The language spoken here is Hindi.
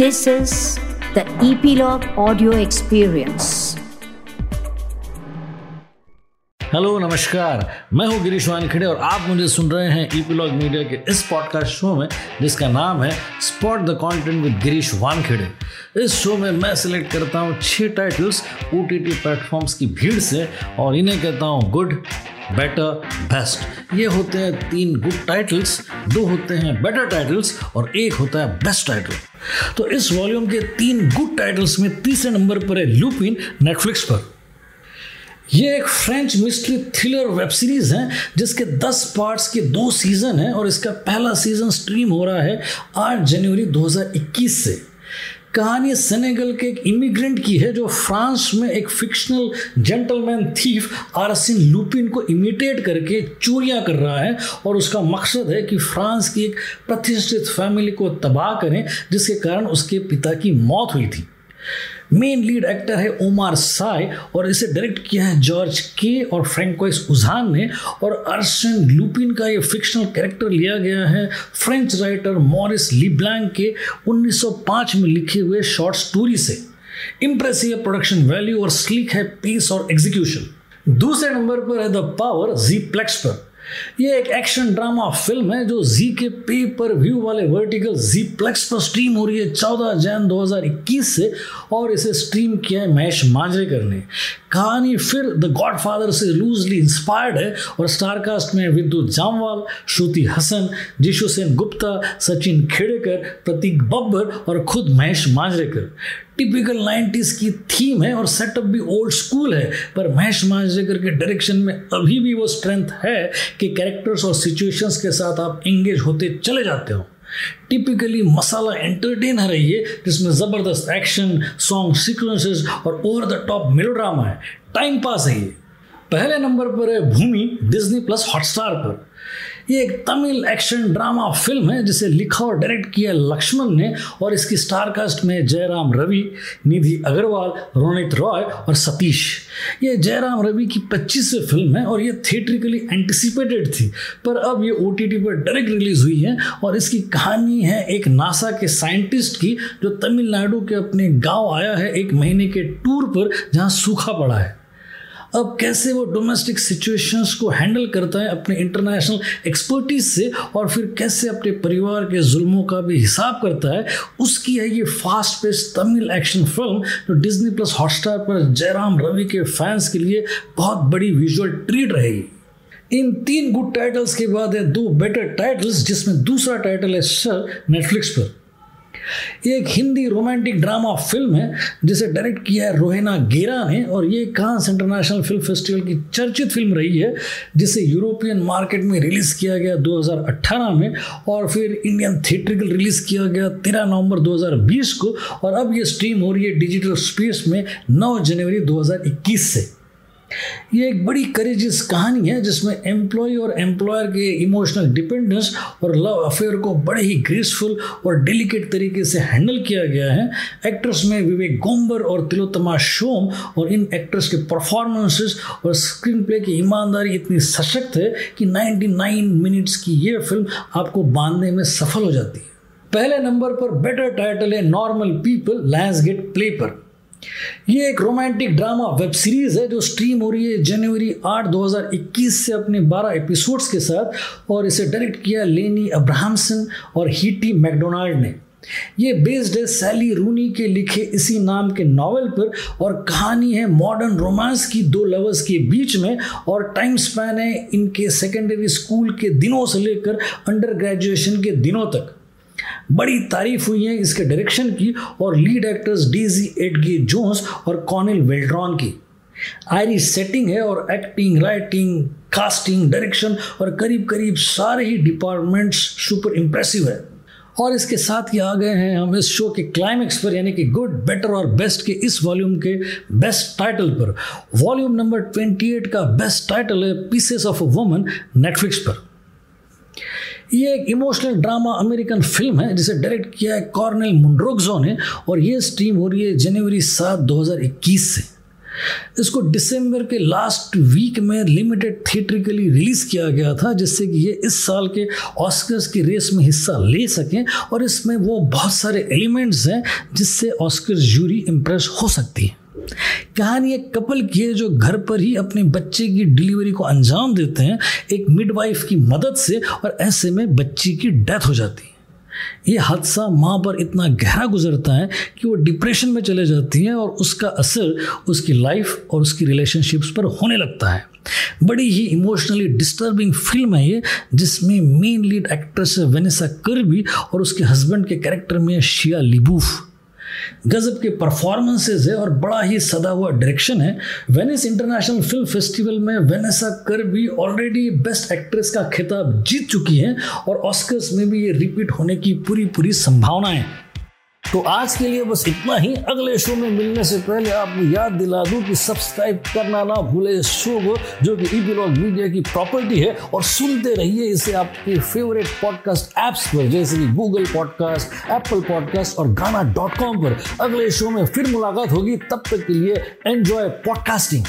This is the Epilogue Audio Experience. Hello नमस्कार मैं हूँ गिरीश वानखेड़े और आप मुझे सुन रहे हैं ईपीलॉग मीडिया के इस पॉडकास्ट शो में, जिसका नाम है spot the content with Girish Wankhede इस शो में मैं सिलेक्ट करता हूँ छह टाइटल्स ओ टी प्लेटफॉर्म्स की भीड़ से और इन्हें कहता हूँ गुड बेटर बेस्ट ये होते हैं तीन गुड टाइटल्स दो होते हैं बेटर टाइटल्स और एक होता है बेस्ट टाइटल तो इस वॉल्यूम के तीन गुड टाइटल्स में तीसरे नंबर पर है लूपिन नेटफ्लिक्स पर. ये एक French mystery thriller web series है, जिसके 10 पार्ट्स के दो सीज़न हैं और इसका पहला सीज़न स्ट्रीम हो रहा है 8 जनवरी 2021 से। कहानी सेनेगल के एक इमिग्रेंट की है जो फ्रांस में एक fictional gentleman thief Arsene Lupin को इमिटेट करके चोरियाँ कर रहा है और उसका मकसद है कि फ्रांस की एक प्रतिष्ठित फैमिली को तबाह करें, जिसके कारण उसके पिता की मौत हुई थी। मेन लीड एक्टर है ओमार साय और इसे डायरेक्ट किया है जॉर्ज के और फ्रेंकोइस उजान ने और अर्सन लुपिन का ये फिक्शनल कैरेक्टर लिया गया है फ्रेंच राइटर मॉरिस लिब्लैंग के 1905 में लिखे हुए शॉर्ट स्टोरी से। इंप्रेसिव प्रोडक्शन वैल्यू और स्लीक है पीस और एग्जीक्यूशन दूसरे नंबर पर है द पावर जी प्लेक्स पर। ये एक एक्शन ड्रामा फ़िल्म है जो जी के पे पर व्यू वाले वर्टिकल जी प्लेक्स पर स्ट्रीम हो रही है 14 जैन 2021 से और इसे स्ट्रीम किया है महेश मांजरेकर ने। कहानी फिर द गॉड फादर से लूजली इंस्पायर्ड है और स्टारकास्ट में विद्युत जामवाल, श्रुति हसन, जिशु सेन गुप्ता, सचिन खेड़ेकर, प्रतीक बब्बर और खुद महेश मांजरेकर। टिपिकल 90s की थीम है और सेटअप भी ओल्ड स्कूल है, पर महेश मांजरेकर के डायरेक्शन में अभी भी वो स्ट्रेंथ है कि कैरेक्टर्स और सिचुएशंस के साथ आप एंगेज होते चले जाते हो। टिपिकली मसाला एंटरटेन रही है जिसमें ज़बरदस्त एक्शन सॉन्ग सीक्वेंसेस और ओवर द टॉप मेलोड्रामा है। टाइम पास है ये। पहले नंबर पर है भूमि डिज्नी प्लस हॉटस्टार पर। ये एक तमिल एक्शन ड्रामा फ़िल्म है, जिसे लिखा और डायरेक्ट किया लक्ष्मण ने, और इसकी स्टार कास्ट में जयराम रवि, निधि अग्रवाल, रोनित रॉय और सतीश। ये जयराम रवि की पच्चीसवीं फ़िल्म है, और ये थिएट्रिकली एंटिसिपेटेड थी। पर अब ये OTT पर डायरेक्ट रिलीज़ हुई है, और इसकी कहानी है एक नासा के साइंटिस्ट की, जो तमिलनाडु के अपने गाँव आया है एक महीने के टूर पर, जहाँ सूखा पड़ा है। अब कैसे वो डोमेस्टिक सिचुएशंस को हैंडल करता है अपने इंटरनेशनल एक्सपर्टीज से और फिर कैसे अपने परिवार के जुल्मों का भी हिसाब करता है, उसकी है ये fast pace Tamil action film जो डिज्नी प्लस हॉटस्टार पर जयराम रवि के फैंस के लिए बहुत बड़ी विजुअल ट्रीट रहेगी। इन तीन गुड टाइटल्स के बाद है दो बेटर टाइटल्स जिसमें दूसरा टाइटल है सर नेटफ्लिक्स पर। एक हिंदी रोमांटिक ड्रामा फ़िल्म है, जिसे डायरेक्ट किया है रोहिना गेरा ने, और ये कांस इंटरनेशनल फ़िल्म फेस्टिवल की चर्चित फ़िल्म रही है, जिसे यूरोपियन मार्केट में रिलीज़ किया गया 2018 में, और फिर इंडियन थिएट्रिकल रिलीज़ किया गया तेरह नवंबर 2020 को, और अब ये स्ट्रीम हो रही है डिजिटल स्पेस में 9 जनवरी 2021 से। ये एक बड़ी करेजियस कहानी है, जिसमें एम्प्लॉय और एम्प्लॉयर के इमोशनल डिपेंडेंस और लव अफेयर को बड़े ही ग्रेसफुल और डेलिकेट तरीके से हैंडल किया गया है। एक्ट्रेस में विवेक गोम्बर और तिलोत्तमा शोम और इन एक्ट्रेस के परफॉर्मेंसेस और स्क्रीन प्ले की ईमानदारी इतनी सशक्त है कि 99 मिनट्स की ये फ़िल्म आपको बांधने में सफल हो जाती है। पहले नंबर पर बेटर टाइटल है normal people Lionsgate play पर। ये एक रोमांटिक ड्रामा वेब सीरीज़ है जो स्ट्रीम हो रही है जनवरी 8 2021 से अपने 12 एपिसोड्स के साथ और इसे डायरेक्ट किया लेनी अब्राहमसन और हीटी मैकडोनाल्ड ने। ये बेस्ड है सैली रूनी के लिखे इसी नाम के नावल पर और कहानी है मॉडर्न रोमांस की दो लवर्स के बीच में और टाइम स्पैन है इनके सेकेंडरी स्कूल के दिनों से लेकर अंडर ग्रेजुएशन के दिनों तक। बड़ी तारीफ़ हुई है इसके डायरेक्शन की और lead actors Daisy Edgar Jones और कॉनिल वेल्ड्रॉन की। आयरिश सेटिंग है और एक्टिंग राइटिंग कास्टिंग डायरेक्शन और करीब करीब सारे ही डिपार्टमेंट्स सुपर इम्प्रेसिव है। और इसके साथ ही आ गए हैं हम इस शो के क्लाइमेक्स पर, यानी कि गुड बेटर और बेस्ट के इस वॉल्यूम के बेस्ट टाइटल पर। वॉल्यूम नंबर 28 का बेस्ट टाइटल है pieces of a woman Netflix पर। ये एक इमोशनल ड्रामा अमेरिकन फ़िल्म है, जिसे डायरेक्ट किया है कॉर्नेल मुंड्रोगजो ने, और ये स्ट्रीम हो रही है जनवरी सात 2021 से। इसको दिसंबर के लास्ट वीक में लिमिटेड थिएट्रिकली रिलीज़ किया गया था, जिससे कि ये इस साल के ऑस्कर्स की रेस में हिस्सा ले सकें, और इसमें वो बहुत सारे एलिमेंट्स हैं जिससे ऑस्कर जूरी इम्प्रेस हो सकती है। कहानी एक कपल की है जो घर पर ही अपने बच्चे की डिलीवरी को अंजाम देते हैं, एक मिडवाइफ की मदद से और ऐसे में बच्ची की डेथ हो जाती है। ये हादसा माँ पर इतना गहरा गुजरता है कि वो डिप्रेशन में चले जाती हैं और उसका असर उसकी लाइफ और उसकी रिलेशनशिप्स पर होने लगता है। बड़ी ही इमोशनली डिस्टर्बिंग फ़िल्म है ये, जिसमें मेन लीड एक्ट्रेस है वेनेसा करबी और उसके हस्बैंड के कैरेक्टर में शिया लिबूफ गजब के परफॉर्मेंसेज है और बड़ा ही सदा हुआ डायरेक्शन है। वेनिस इंटरनेशनल फ़िल्म फेस्टिवल में वेनेसा कर भी ऑलरेडी बेस्ट एक्ट्रेस का खिताब जीत चुकी हैं और ऑस्कर्स में भी ये रिपीट होने की पूरी पूरी संभावनाएँ तो आज के लिए बस इतना ही। अगले शो में मिलने से पहले आपको याद दिला दूँ कि सब्सक्राइब करना ना भूले इस शो को, जो कि ई मीडिया की प्रॉपर्टी है, और सुनते रहिए इसे आपके फेवरेट पॉडकास्ट ऐप्स पर, जैसे कि गूगल पॉडकास्ट एप्पल पॉडकास्ट और गाना डॉट कॉम पर। अगले शो में फिर मुलाकात होगी। तब तक के लिए एंजॉय पॉडकास्टिंग